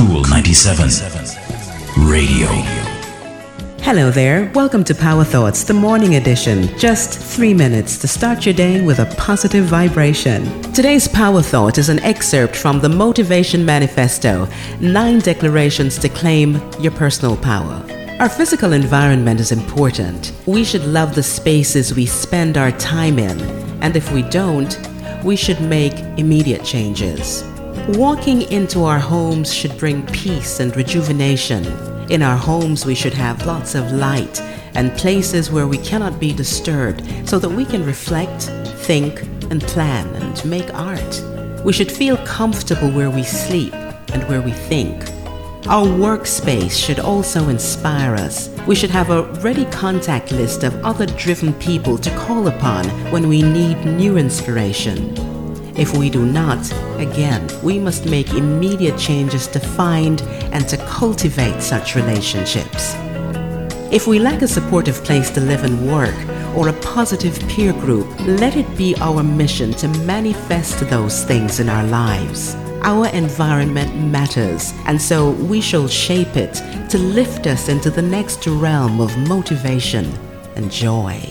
Kool 97 Radio. Hello there. Welcome to Power Thoughts, the morning edition. Just three minutes to start your day with a positive vibration. Today's Power Thought is an excerpt from the Motivation Manifesto Nine Declarations to Claim Your Personal Power. Our physical environment is important. We should love the spaces we spend our time in, and if we don't, we should make immediate changes. Walking into our homes should bring peace and rejuvenation. In our homes, we should have lots of light and places where we cannot be disturbed so that we can reflect, think, and plan and make art. We should feel comfortable where we sleep and where we think. Our workspace should also inspire us. We should have a ready contact list of other driven people to call upon when we need new inspiration. If we do not, again, we must make immediate changes to find and to cultivate such relationships. If we lack a supportive place to live and work, or a positive peer group, let it be our mission to manifest those things in our lives. Our environment matters, and so we shall shape it to lift us into the next realm of motivation and joy.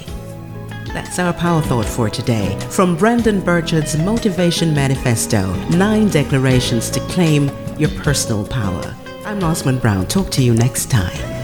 That's our power thought for today from Brendon Burchard's Motivation Manifesto Nine Declarations to Claim Your Personal Power. I'm Rosalind Brown. Talk to you next time.